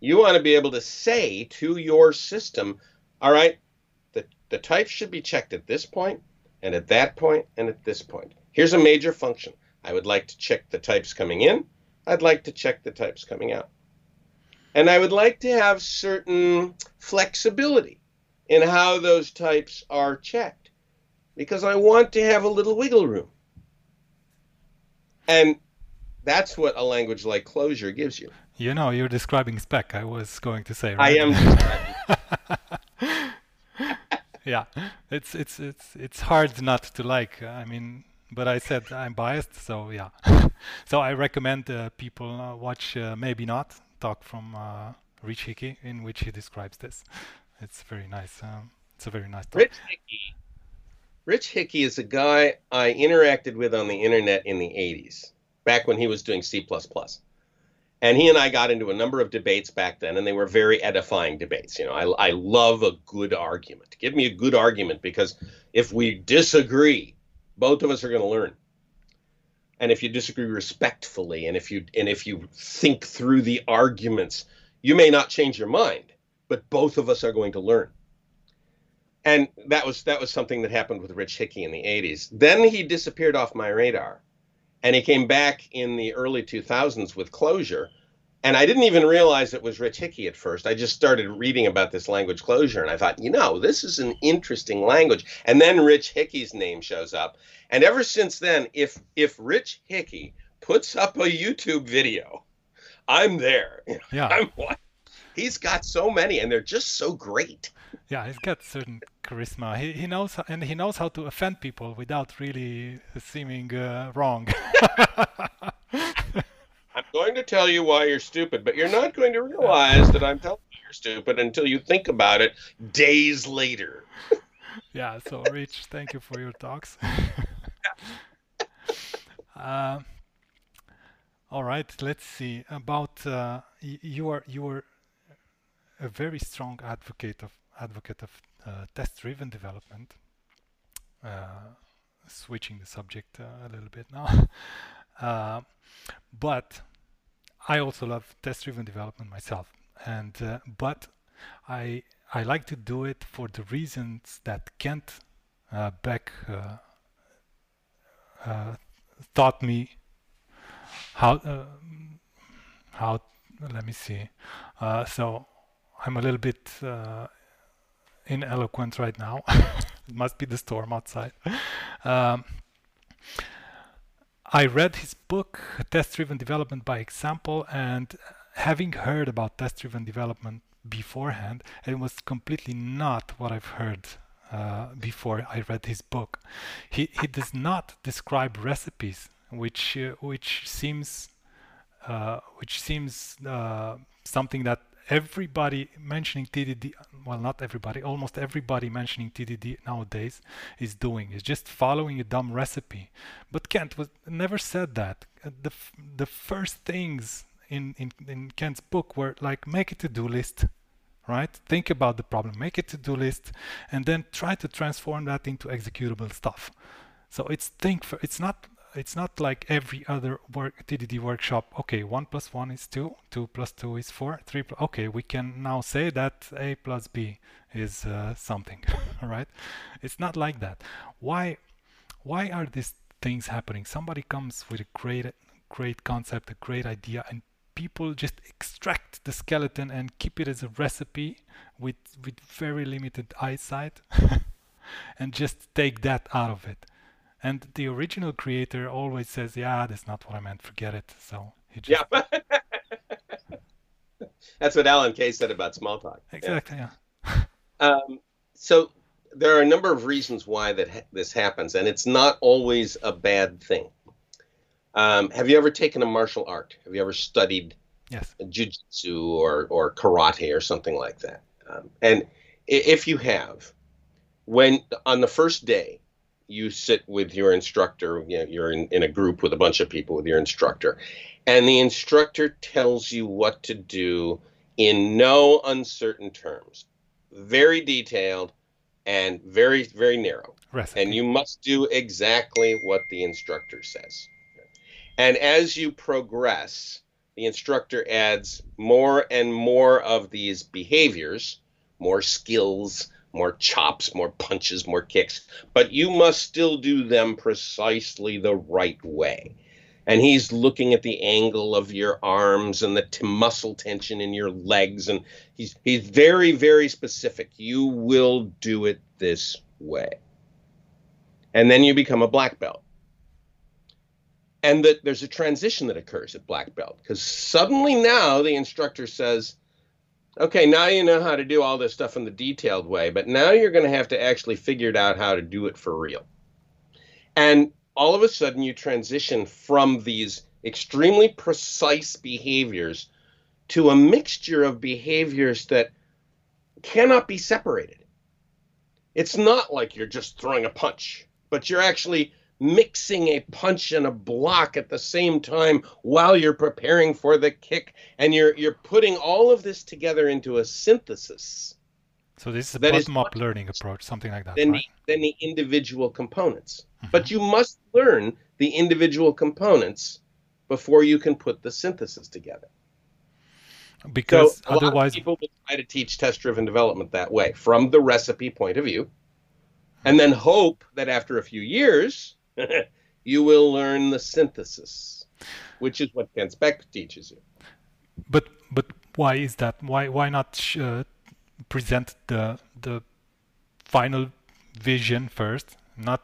You want to be able to say to your system, all right, the, the types should be checked at this point, and at that point, and at this point. Here's a major function. I would like to check the types coming in. I'd like to check the types coming out. And I would like to have certain flexibility in how those types are checked because I want to have a little wiggle room. And that's what a language like Clojure gives you. You know, you're describing spec, I was going to say. Right? I am. yeah, it's it's it's it's hard not to like. I mean, but I said I'm biased, so yeah. so I recommend uh, people uh, watch uh, Maybe Not talk from uh, Rich Hickey, in which he describes this. It's very nice. Um, it's a very nice talk. Rich Hickey. Rich Hickey is a guy I interacted with on the internet in the 80s, back when he was doing C++. And he and I got into a number of debates back then, and they were very edifying debates. You know, I, I love a good argument. Give me a good argument because if we disagree, both of us are going to learn. and if you disagree respectfully and if you and if you think through the arguments you may not change your mind but both of us are going to learn and that was that was something that happened with rich hickey in the 80s then he disappeared off my radar and he came back in the early 2000s with Clojure. and I didn't even realize it was Rich Hickey at first. I just started reading about this language Clojure and I thought, you know, this is an interesting language. And then Rich Hickey's name shows up. And ever since then, if if Rich Hickey puts up a YouTube video, I'm there. Yeah. I'm He's got so many and they're just so great. Yeah, he's got certain charisma. He, he knows and he knows how to offend people without really seeming uh, wrong. I'm going to tell you why you're stupid, but you're not going to realize that I'm telling you you're stupid until you think about it days later. yeah, so Rich, thank you for your talks. uh, all right, let's see about uh, you are you are a very strong advocate of advocate of uh, test-driven development. Uh, switching the subject uh, a little bit now. Uh, but I also love test-driven development myself, and uh, but I I like to do it for the reasons that Kent Beck taught me how how. Let me see. Uh, so I'm a little bit ineloquent right now. it must be the storm outside. Um, I read his book, Test Driven Development by Example, and having heard about test driven development beforehand, it was completely not what I've heard uh, before I read his book. He, he does not describe recipes, which uh, which seems uh, which seems uh, something that everybody mentioning TDD, well, not everybody, almost everybody mentioning TDD nowadays is doing, is just following a dumb recipe. But Kent was never said that. Uh, the, the first things in, in, in Kent's book were like, make a to-do list, right? Think about the problem, make a to-do list, and then try to transform that into executable stuff. So it's think for, it's not it's not like every other work TDD workshop. Okay, one plus one is two, two plus two is four, three. Plus, okay, we can now say that a plus b is uh, something, right? It's not like that. Why? Why are these things happening? Somebody comes with a great, great concept, a great idea, and people just extract the skeleton and keep it as a recipe with with very limited eyesight, and just take that out of it and the original creator always says, "Yeah, that's not what I meant. Forget it." So he just yeah. that's what Alan Kay said about Smalltalk. Exactly. Yeah. yeah. um, so there are a number of reasons why that ha- this happens, and it's not always a bad thing. Um, have you ever taken a martial art? Have you ever studied yes. jiu-jitsu or, or karate or something like that? Um, and if you have, when on the first day, you sit with your instructor, you know, you're in, in a group with a bunch of people with your instructor, and the instructor tells you what to do in no uncertain terms, very detailed and very, very narrow. Recipe. And you must do exactly what the instructor says. And as you progress, the instructor adds more and more of these behaviors, more skills, more chops, more punches, more kicks, but you must still do them precisely the right way. And he's looking at the angle of your arms and the t- muscle tension in your legs, and he's he's very very specific. You will do it this way, and then you become a black belt. And that there's a transition that occurs at black belt because suddenly now the instructor says, okay, now you know how to do all this stuff in the detailed way, but now you're going to have to actually figure it out how to do it for real. And all of a sudden, you transition from these extremely precise behaviors to a mixture of behaviors that cannot be separated. It's not like you're just throwing a punch, but you're actually mixing a punch and a block at the same time while you're preparing for the kick and you're you're putting all of this together into a synthesis so this is a bottom up learning approach something like that than, right? the, than the individual components mm-hmm. but you must learn the individual components before you can put the synthesis together. Because so otherwise, people will try to teach test-driven development that way, from the recipe point of view, and then hope that after a few years you will learn the synthesis, which is what Kent Beck teaches you. But but why is that? Why why not uh, present the the final vision first, not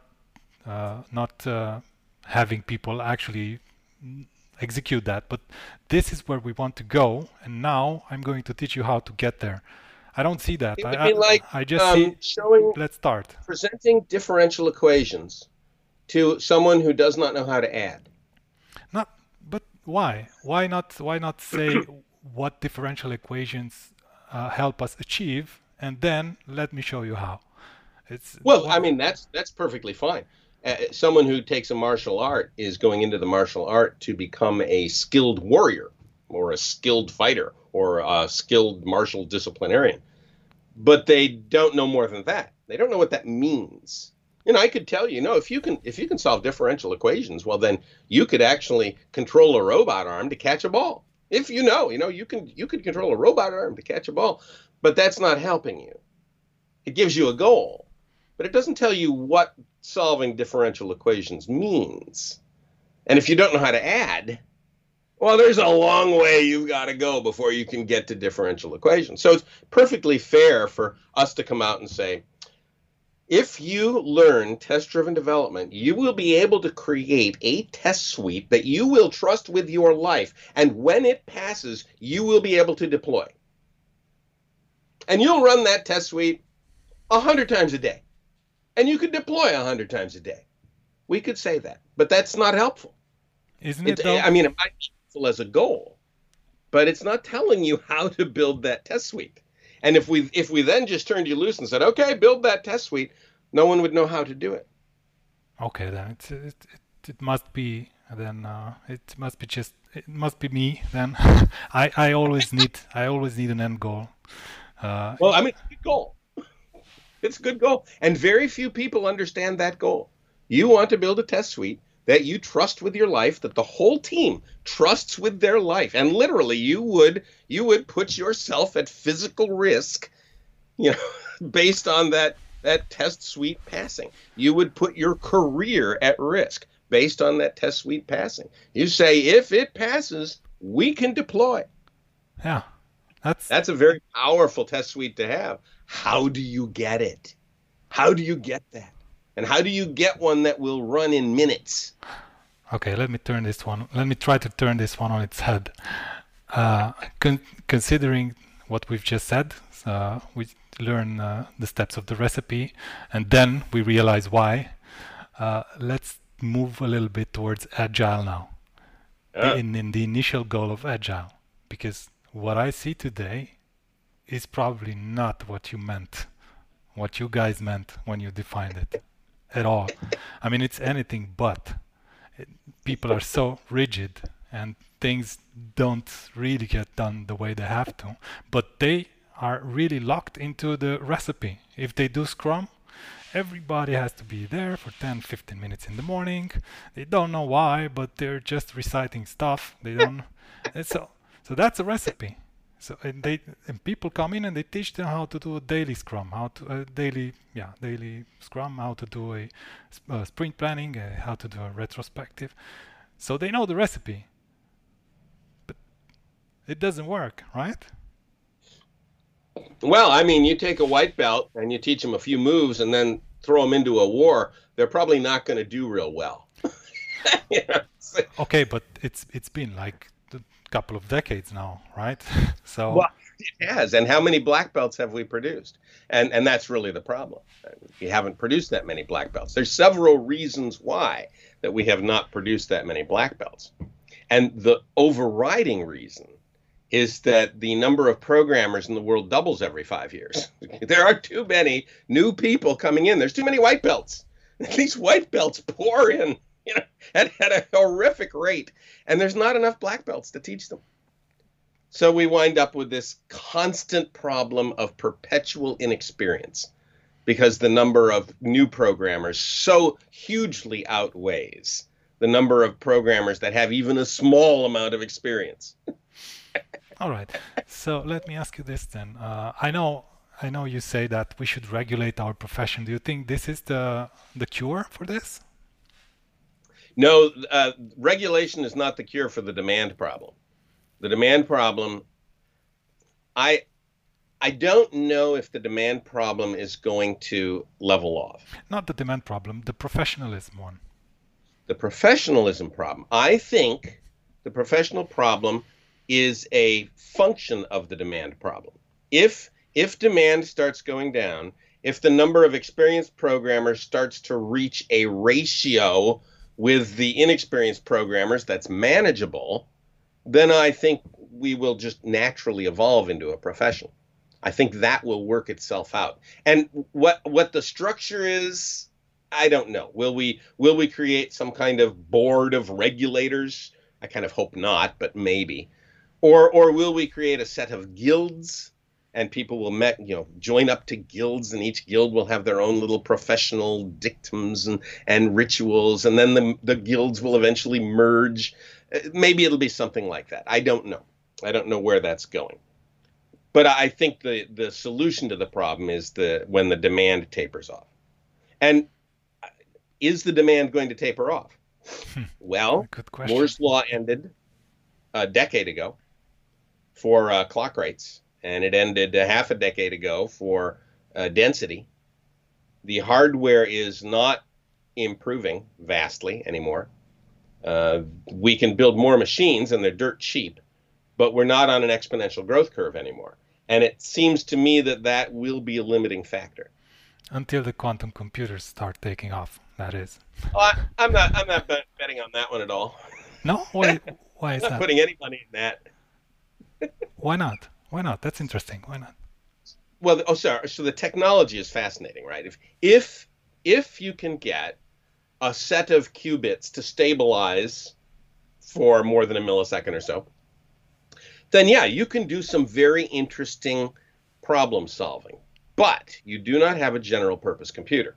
uh, not uh, having people actually execute that. But this is where we want to go, and now I'm going to teach you how to get there. I don't see that. It would I, be like I, I just um, see. showing Let's start. presenting differential equations to someone who does not know how to add. Not, but why? Why not? Why not say what differential equations uh, help us achieve, and then let me show you how. It's Well, I mean that's that's perfectly fine. Uh, someone who takes a martial art is going into the martial art to become a skilled warrior or a skilled fighter or a skilled martial disciplinarian. But they don't know more than that. They don't know what that means. Know, I could tell you, no, if you can if you can solve differential equations, well then you could actually control a robot arm to catch a ball. If you know, you know, you can you could control a robot arm to catch a ball, but that's not helping you. It gives you a goal, but it doesn't tell you what solving differential equations means. And if you don't know how to add, well, there's a long way you've got to go before you can get to differential equations. So it's perfectly fair for us to come out and say, if you learn test driven development, you will be able to create a test suite that you will trust with your life. And when it passes, you will be able to deploy. And you'll run that test suite a hundred times a day. And you could deploy a hundred times a day. We could say that, but that's not helpful. Isn't it? It, Though? I mean, it might be helpful as a goal, but it's not telling you how to build that test suite. And if we if we then just turned you loose and said, okay, build that test suite, no one would know how to do it. Okay, then it's, it, it, it must be then uh, it must be just it must be me then. I I always need I always need an end goal. Uh, Well, I mean, good goal. It's a good goal, and very few people understand that goal. You want to build a test suite that you trust with your life, that the whole team trusts with their life, and literally, you would you would put yourself at physical risk, you know, based on that that test suite passing. You would put your career at risk based on that test suite passing. You say, if it passes, we can deploy. yeah, that's That's a very powerful test suite to have. How do you get it? How do you get that? And how do you get one that will run in minutes? Okay, let me turn this one. Let me try to turn this one on its head. Uh, con- considering what we've just said, uh, we learn uh, the steps of the recipe, and then we realize why. Uh, let's move a little bit towards agile now. In in the initial goal of agile, because what I see today is probably not what you meant, what you guys meant when you defined it, at all. I mean, it's anything but. People are so rigid and things don't really get done the way they have to but they are really locked into the recipe. If they do scrum everybody has to be there for 10 15 minutes in the morning. They don't know why but they're just reciting stuff. They don't so so that's a recipe so and they and people come in and they teach them how to do a daily scrum how to a daily yeah daily scrum how to do a, uh, sprint planning uh, how to do a retrospective. So they know the recipe. But it doesn't work right? Well, I mean, you take a white belt and you teach them a few moves and then throw them into a war, they're probably not going to do real well. You know, okay but it's it's been like couple of decades now right so Well, it has. And how many black belts have we produced? And and that's really the problem. We haven't produced that many black belts. There's several reasons why that we have not produced that many black belts. And the overriding reason is that the number of programmers in the world doubles every 5 years. there are too many new people coming in. There's too many white belts. These white belts pour in, you know, at, at a horrific rate, and there's not enough black belts to teach them. So we wind up with this constant problem of perpetual inexperience because the number of new programmers so hugely outweighs the number of programmers that have even a small amount of experience. All right. So let me ask you this then. Uh, I know I know you say that we should regulate our profession. Do you think this is the the cure for this? No, uh, regulation is not the cure for the demand problem. The demand problem, I I don't know if the demand problem is going to level off. Not the demand problem, the professionalism one. The professionalism problem. I think the professional problem is a function of the demand problem. If if demand starts going down, if the number of experienced programmers starts to reach a ratio with the inexperienced programmers that's manageable, then I think we will just naturally evolve into a profession. I think that will work itself out. And what what the structure is, I don't know. Will we will we create some kind of board of regulators? I kind of hope not, but maybe. Or or will we create a set of guilds and people will met, you know join up to guilds and each guild will have their own little professional dictums and, and rituals and then the, the guilds will eventually merge. Uh, maybe it'll be something like that. I don't know. I don't know where that's going. But i think the the solution to the problem is the when the demand tapers off. And uh, is the demand going to taper off? Hmm. well moore's law ended a decade ago for uh, clock rates and it ended half a decade ago for uh, density. The hardware is not improving vastly anymore. Uh, we can build more machines and they're dirt cheap, but we're not on an exponential growth curve anymore. And it seems to me that that will be a limiting factor. Until the quantum computers start taking off, that is. Oh, I, I'm not. I'm not bet- betting on that one at all. No? Why, why I'm is not that? putting any money in that. Why not? Why not? That's interesting. Why not? well oh sorry so the technology is fascinating right if if if you can get a set of qubits to stabilize for more than a millisecond or so then yeah you can do some very interesting problem solving but you do not have a general purpose computer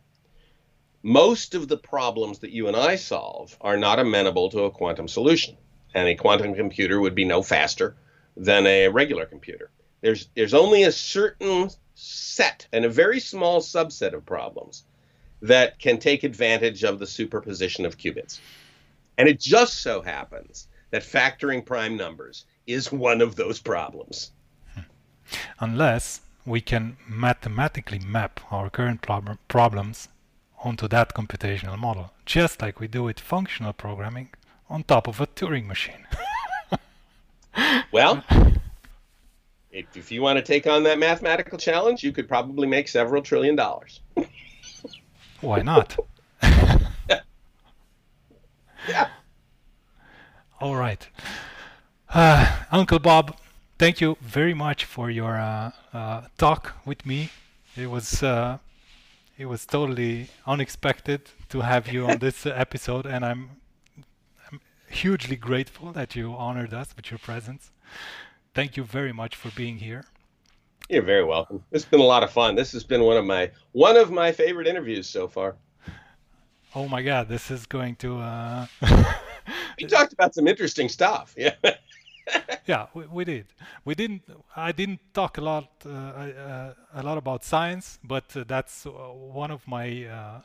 most of the problems that you and I solve are not amenable to a quantum solution and a quantum computer would be no faster than a regular computer there's there's only a certain set and a very small subset of problems that can take advantage of the superposition of qubits. And it just so happens that factoring prime numbers is one of those problems. Hmm. Unless we can mathematically map our current prob- problems onto that computational model, just like we do with functional programming on top of a Turing machine. Well, if, if you want to take on that mathematical challenge, you could probably make several trillion dollars. Why not? Yeah. All right. Uh, Uncle Bob, thank you very much for your uh, uh, talk with me. It was uh, it was totally unexpected to have you on this episode, and I'm, I'm hugely grateful that you honored us with your presence. Thank you very much for being here. You're very welcome. It's been a lot of fun. This has been one of my one of my favorite interviews so far. Oh my God, this is going to. Uh, We talked about some interesting stuff. Yeah. yeah, we, we did. We didn't. I didn't talk a lot, uh, uh, a lot about science, but uh, that's uh, one of my uh,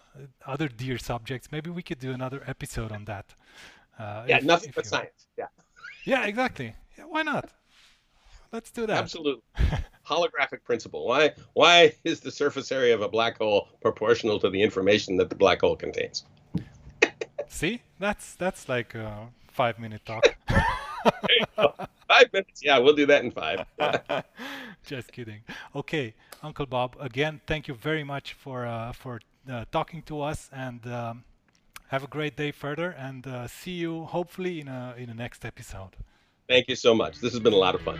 other dear subjects. Maybe we could do another episode on that. Uh, yeah, if- nothing if but you- science. Yeah. Yeah, exactly. Yeah, why not? Let's do that. Absolutely. Holographic principle. Why why is the surface area of a black hole proportional to the information that the black hole contains? See, that's that's like a five-minute talk. Five minutes. Yeah, we'll do that in five. Just kidding. Okay, Uncle Bob. Again, thank you very much for uh, for uh, talking to us, and um, have a great day further. And uh, see you hopefully in a in the next episode. Thank you so much. This has been a lot of fun.